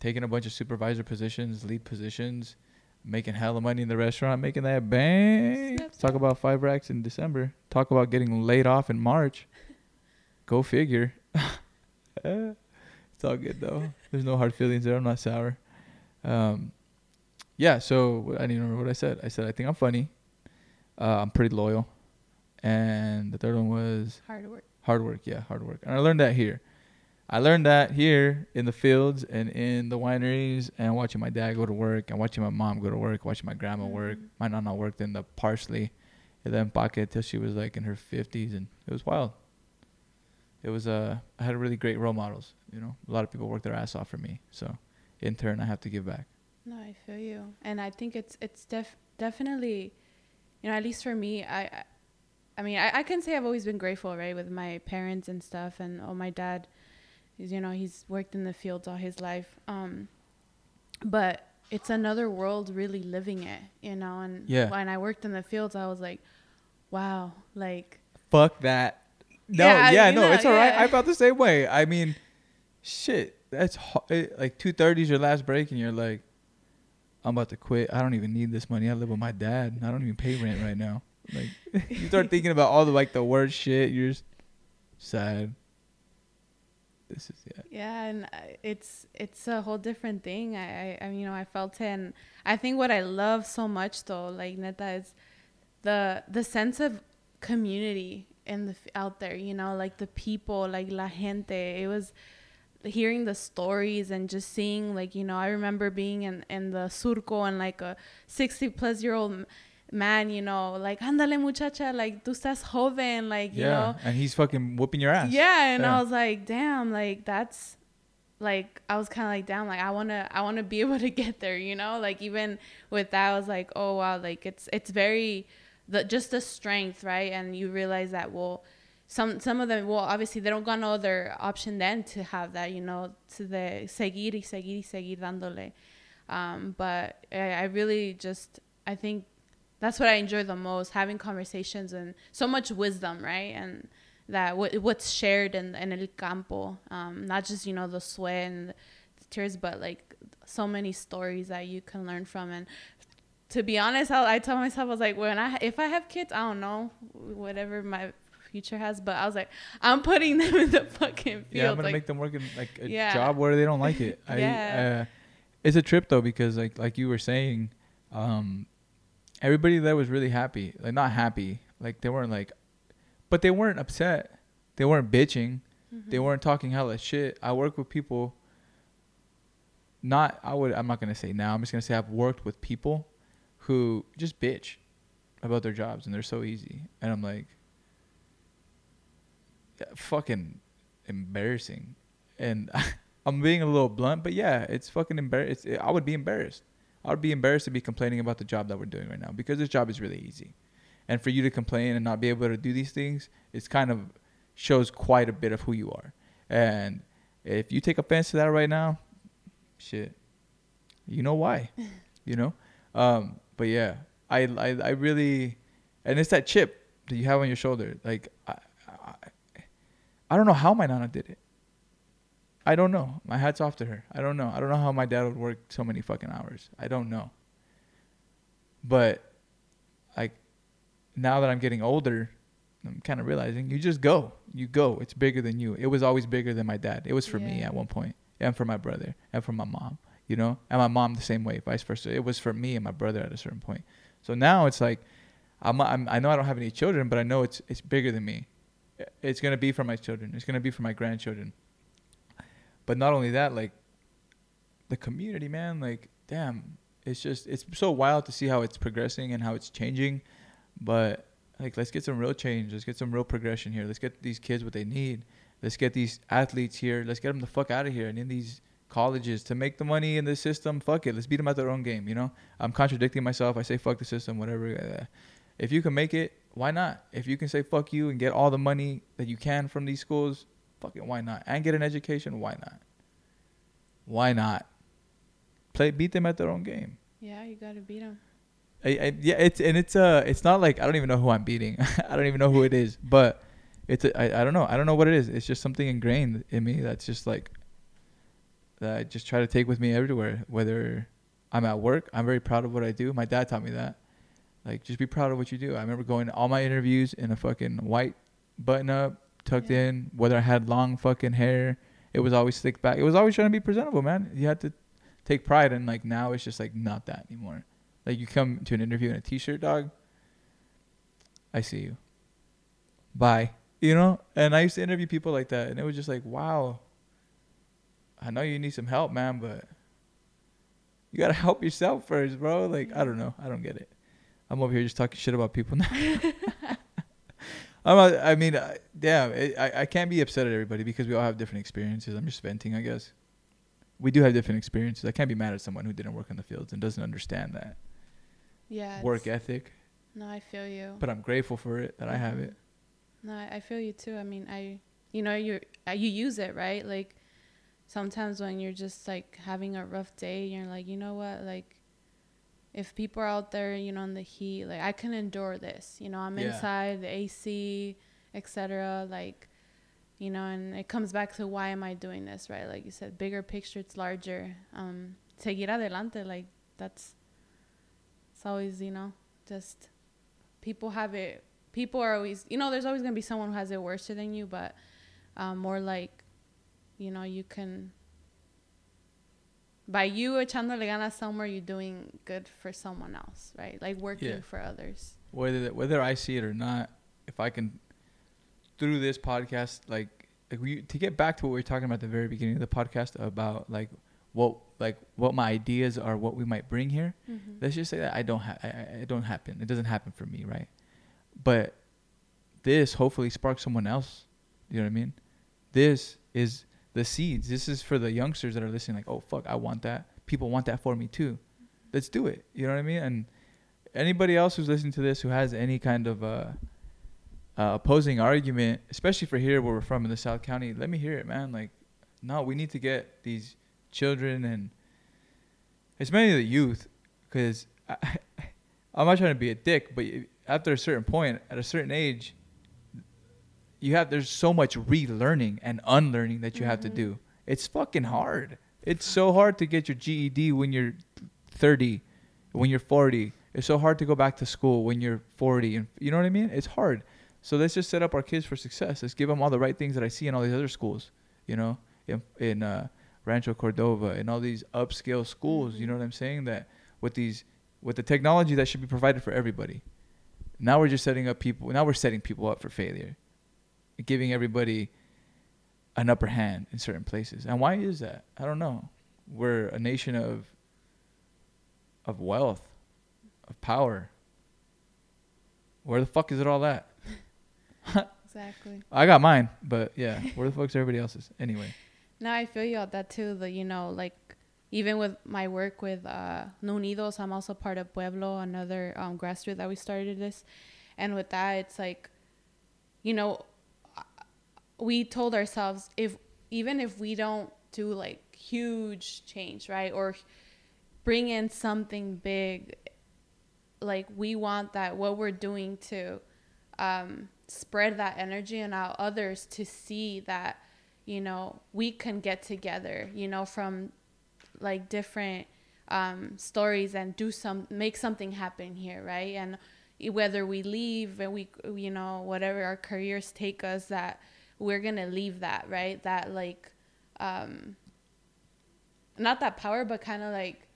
taken a bunch of supervisor positions, lead positions, making hella money in the restaurant, making that bang. Talk about five racks in December. Talk about getting laid off in March. Go figure. it's all good though. There's no hard feelings there. I'm not sour. Um, yeah. So I didn't even remember what I said. I said I think I'm funny. Uh, I'm pretty loyal, and the third one was Hard work. hard work. Yeah, hard work. And I learned that here. I learned that here in the fields and in the wineries, and watching my dad go to work, and watching my mom go to work, watching my grandma work. Mhm. My nana worked in the parsley, and then pocket till she was like in her fifties, and it was wild. It was uh, I had really great role models. You know, a lot of people worked their ass off for me, so in turn, I have to give back. No, I feel you, and I think it's it's def- definitely, you know, at least for me, I, I, I mean, I, I can say I've always been grateful, right, with my parents and stuff, and oh, my dad, is you know he's worked in the fields all his life, um, but it's another world really living it, you know, and Yeah. when I worked in the fields, I was like, wow, like Fuck that. No, Yeah, yeah, no, know, it's all right. yeah. I felt the same way. I mean, shit, that's ho- it, like two thirty is your last break, and you're like, I'm about to quit. I don't even need this money. I live with my dad. I don't even pay rent right now. Like, you start thinking about all the like the worst shit. You're just sad. This is yeah. Yeah, and uh, it's it's a whole different thing. I, I, you know I felt it, and I think what I love so much though, like neta, is the the sense of community in the out there. You know, like the people, like la gente. It was hearing the stories and just seeing like you know I remember being in in the surco and like a sixty plus year old man, you know, like andale muchacha, like tú estás joven, like you yeah, know and he's fucking whooping your ass. yeah, and Yeah. I was like, damn, like that's like I was kind of like, damn, like I wanna, I wanna be able to get there, you know, like even with that, I was like, oh wow, like it's it's very the just the strength, right? And you realize that well, some some of them, well, obviously they don't got no other option than to have that, you know, to the seguir y seguir y seguir dándole. Um, but I, I really just, I think that's what I enjoy the most, having conversations and so much wisdom, right? And that what what's shared in in el campo, um, not just you know the sweat and the tears, but like so many stories that you can learn from. And to be honest, I, I tell myself I was like, when I if I have kids, I don't know whatever my future has, but I was like, I'm putting them in the fucking field. Yeah, I'm gonna like, make them work in like a Yeah. job where they don't like it. I, Yeah. uh, it's a trip though because like like you were saying, um, everybody there was really happy. Like not happy, like they weren't like, but they weren't upset. They weren't bitching. They Mhm. weren't talking hella shit. I work with people. Not I would. I'm not gonna say now. I'm just gonna say I've worked with people who just bitch about their jobs and they're so easy. And I'm like, fucking embarrassing. And I'm being a little blunt, but yeah, it's fucking embarrassing. I would be embarrassed. I would be embarrassed to be complaining about the job that we're doing right now because this job is really easy. And for you to complain and not be able to do these things, it's kind of shows quite a bit of who you are. And if you take offense to that right now, shit, you know why, you know. Um, but yeah, I, I I really, and it's that chip that you have on your shoulder. Like I, I, don't know how my nana did it. I don't know. My hat's off to her. I don't know. I don't know how my dad would work so many fucking hours. I don't know. But like now that I'm getting older, I'm kind of realizing you just go. You go. It's bigger than you. It was always bigger than my dad. It was for me at one point, and for my brother, and for my mom. You know, and my mom the same way, vice versa. It was for me and my brother at a certain point. So now it's like, I'm, I'm I know I don't have any children, but I know it's it's bigger than me. It's gonna be for my children. It's gonna be for my grandchildren. But not only that, like the community, man, like damn, it's just it's so wild to see how it's progressing and how it's changing. But Like, let's get some real change. Let's get some real progression here. Let's get these kids what they need. Let's get these athletes here. Let's get them the fuck out of here and in these colleges to make the money in the system. Fuck it. Let's beat them at their own game. You know, I'm contradicting myself. I say fuck the system, whatever. If you can make it, why not? If you can say fuck you and get all the money that you can from these schools, fuck it, why not? And get an education, why not? Why not? Play, beat them at their own game. Yeah, you gotta beat them. I, I, yeah, it's and it's uh, it's not like I don't even know who I'm beating. I don't even know who it is, but it's a, I, I don't know. I don't know what it is. It's just something ingrained in me that's just like that I just try to take with me everywhere. Whether I'm at work, I'm very proud of what I do. My dad taught me that. Like, just be proud of what you do. I remember going to all my interviews in a fucking white button up, tucked Yeah. in. Whether I had long fucking hair, it was always slicked back. It was always trying to be presentable, man. You had to take pride, and like now it's just like not that anymore. Like you come to an interview in a t-shirt, dog. I see you. Bye. You know, and I used to interview people like that, and it was just like, wow. I know you need some help, man, but you gotta help yourself first, bro. Like I don't know, I don't get it. I'm over here just talking shit about people now. I'm not, I mean, uh, yeah, it, I I can't be upset at everybody because we all have different experiences. I'm just venting, I guess. We do have different experiences. I can't be mad at someone who didn't work in the fields and doesn't understand that Yeah. work ethic. No, I feel you. But I'm grateful for it that I have it. No, I I feel you too. I mean, I, you know, you uh, you use it right. Like sometimes when you're just like having a rough day, you're like, you know what, like if people are out there, you know, in the heat, like I can endure this. You know, I'm Yeah. inside the AC, etc. Like, you know, and it comes back to why am I doing this, right? Like you said, bigger picture, it's larger. Um, seguir adelante, like that's. It's always, you know, just people have it people are always you know there's always going to be someone who has it worse than you but um, more like you know you can by you echándole ganas somewhere you're doing good for someone else right like working Yeah. for others Whether whether I see it or not, if I can through this podcast, like like we to get back to what we were talking about at the very beginning of the podcast about like what like what my ideas are, what we might bring here. mm-hmm. Let's just say that I don't have, I, I- it don't happen. It doesn't happen for me, right? But this hopefully sparks someone else. You know what I mean? This is the seeds. This is for the youngsters that are listening. Like, oh fuck, I want that. People want that for me too. Let's do it. You know what I mean? And anybody else who's listening to this who has any kind of uh, uh, opposing argument, especially for here where we're from in the South County, let me hear it, man. Like, no, we need to get these children and it's mainly the youth, because I'm not trying to be a dick, but after a certain point, at a certain age, you have there's so much relearning and unlearning that you have to Mhm. do. It's fucking hard. It's so hard to get your GED when you're 30, when you're 40. It's so hard to go back to school when you're 40, and you know what I mean. It's hard. So let's just set up our kids for success. Let's give them all the right things that I see in all these other schools. You know, in in uh, Rancho Cordova and all these upscale schools. You know what I'm saying? That with these with the technology that should be provided for everybody. Now we're just setting up people. Now we're setting people up for failure, giving everybody an upper hand in certain places. And why is that? I don't know. We're a nation of of wealth, of power. Where the fuck is it all at? exactly I got mine, but yeah, where the fuck's everybody else's? Anyway, no i feel you on that too the you know like even with my work with uh no unidos i'm also part of pueblo another um, grassroots that we started this and with that it's like you know we told ourselves if even if we don't do like huge change right or bring in something big like we want that what we're doing to um, spread that energy and allow others to see that you know we can get together you know from like different um, stories and do some make something happen here right? And whether we leave and we you know whatever our careers take us that we're gonna leave that right? That like um not that power but kind of like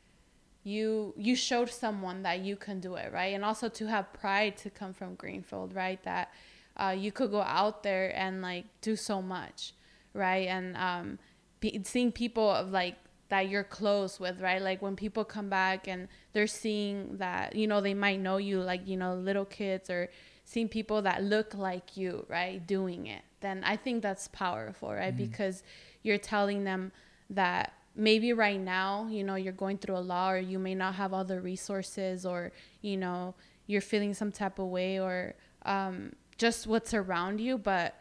you you showed someone that you can do it right? And also to have pride to come from greenfield right? That uh, you could go out there and like do so much right? And um be, seeing people of like that you're close with right? Like when people come back and they're seeing that you know they might know you like you know little kids or seeing people that look like you, right, doing it, then I think that's powerful, right? Mm-hmm. Because you're telling them that maybe right now, you know, you're going through a lot or you may not have all the resources or, you know, you're feeling some type of way or um, just what's around you. But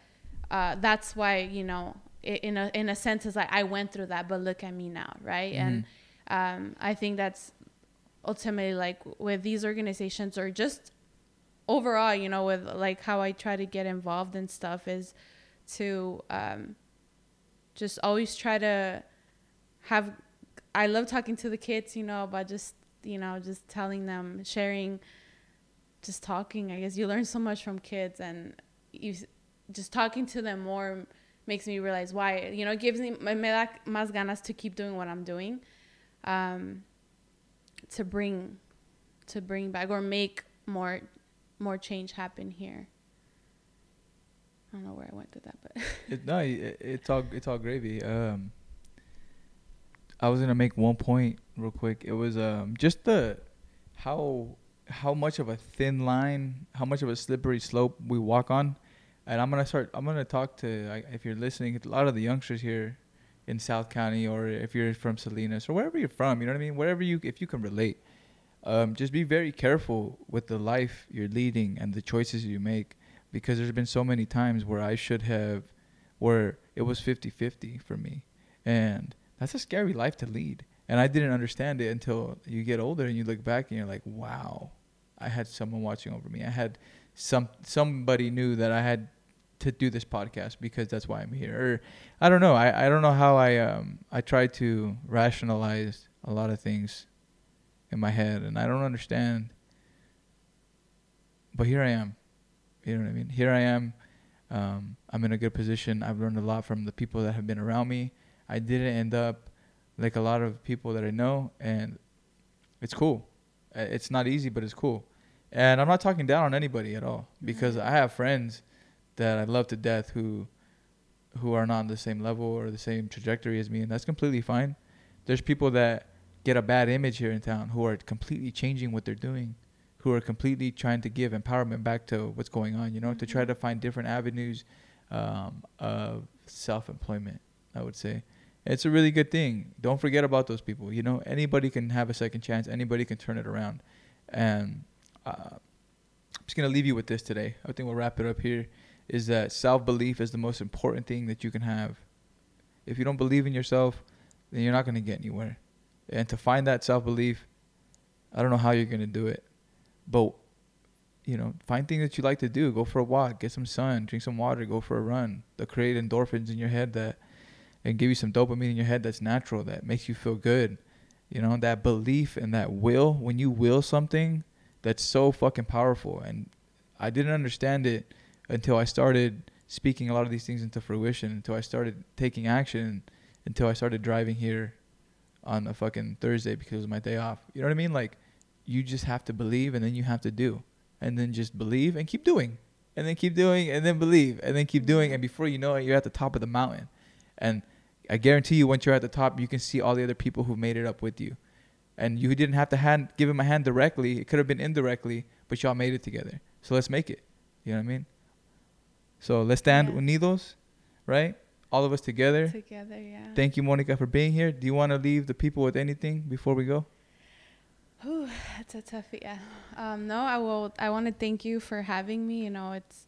uh, that's why, you know, in a, in a sense, it's like I went through that, but look at me now, right? Mm-hmm. And um, I think that's ultimately like with these organizations or just overall, you know, with like how I try to get involved and stuff is to um, just always try to have. I love talking to the kids, you know, about just you know just telling them, sharing, just talking. I guess you learn so much from kids, and you just talking to them more makes me realize why. You know, it gives me me da más ganas to keep doing what I'm doing, um, to bring, to bring back or make more more change happen here. I don't know where I went with that, but it, no, it, it's all it's all gravy. Um, I was gonna make one point real quick. It was um just the how how much of a thin line, how much of a slippery slope we walk on, and I'm gonna start. I'm gonna talk to if you're listening, a lot of the youngsters here in South County, or if you're from Salinas or wherever you're from, you know what I mean. Wherever you, if you can relate, um, just be very careful with the life you're leading and the choices you make because there's been so many times where I should have where it was 50-50 for me. And that's a scary life to lead. And I didn't understand it until you get older and you look back and you're like wow I had someone watching over me. I had some somebody knew that I had to do this podcast because that's why I'm here. Or I don't know. I, I don't know how I um I try to rationalize a lot of things in my head, and I don't understand. But here I am. You know what I mean? Here I am. Um, I'm in a good position. I've learned a lot from the people that have been around me. I didn't end up like a lot of people that I know, and it's cool. It's not easy, but it's cool. And I'm not talking down on anybody at all because mm-hmm. I have friends that I love to death who who are not on the same level or the same trajectory as me, and that's completely fine. There's people that get a bad image here in town who are completely changing what they're doing who are completely trying to give empowerment back to what's going on you know mm-hmm. to try mm-hmm. to find different avenues um, of self-employment i would say. It's a really good thing. Don't forget about those people you know. Anybody can have a second chance. Anybody can turn it around. And uh, i'm just going to leave you with this today. I think we'll wrap it up here is that self-belief is the most important thing that you can have. If you don't believe in yourself then you're not going to get anywhere and to find that self belief, I don't know how you're gonna do it, but you know, find things that you like to do. Go for a walk, get some sun, drink some water, go for a run. They'll create endorphins in your head that and give you some dopamine in your head that's natural that makes you feel good. You know, that belief and that will, when you will something, that's so fucking powerful. And I didn't understand it until I started speaking a lot of these things into fruition, until I started taking action, until I started driving here on a fucking Thursday because it was my day off. You know what I mean? Like you just have to believe and then you have to do. And then just believe and keep doing. And then keep doing and then believe and then keep doing and before you know it you're at the top of the mountain. And I guarantee you once you're at the top you can see all the other people who made it up with you. And you didn't have to hand give him a hand directly. It could have been indirectly, but y'all made it together. So let's make it. You know what I mean? So let's stand yeah. unidos, right? All of us together. Together, yeah. Thank you, Monica, for being here. Do you want to leave the people with anything before we go? Ooh, that's a tough yeah. Um, no, I will. I want to thank you for having me. You know, it's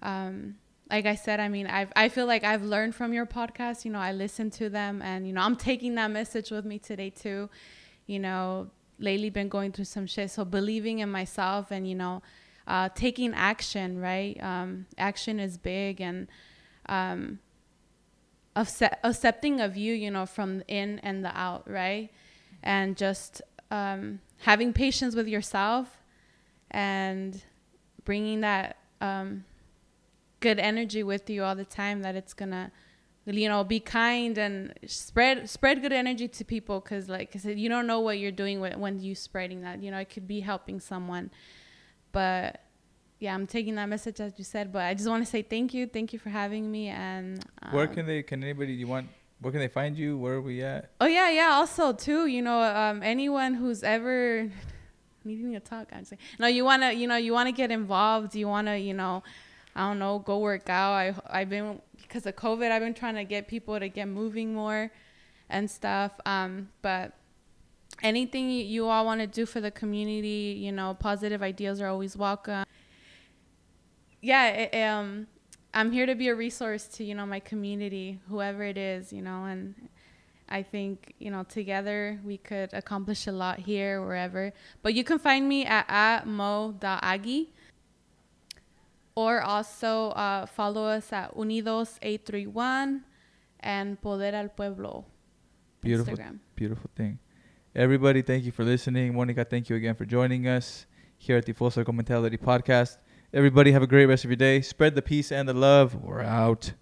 um, like I said. I mean, I I feel like I've learned from your podcast. You know, I listen to them, and you know, I'm taking that message with me today too. You know, lately been going through some shit, so believing in myself, and you know, uh, taking action. Right, um, action is big, and um, accept, accepting of you, you know, from in and the out, right? And just um, having patience with yourself and bringing that um, good energy with you all the time. That it's gonna, you know, be kind and spread spread good energy to people. Cause like I said, you don't know what you're doing when you spreading that. You know, it could be helping someone, but yeah, I'm taking that message as you said, but I just want to say thank you, thank you for having me. And um, where can they? Can anybody? You want? Where can they find you? Where are we at? Oh yeah, yeah. Also too, you know, um, anyone who's ever needing to talk. I'm saying, no, you wanna, you know, you wanna get involved. You wanna, you know, I don't know, go work out. I I've been because of COVID. I've been trying to get people to get moving more, and stuff. Um, but anything you all want to do for the community, you know, positive ideas are always welcome. Yeah, it, um, I'm here to be a resource to you know my community, whoever it is, you know, and I think you know together we could accomplish a lot here, wherever. But you can find me at, at mo.agui or also uh, follow us at Unidos 831 and Poder al Pueblo. Beautiful, Instagram. beautiful thing. Everybody, thank you for listening. Monica, thank you again for joining us here at the Full Circle Mentality Podcast. Everybody, have a great rest of your day. Spread the peace and the love. We're out.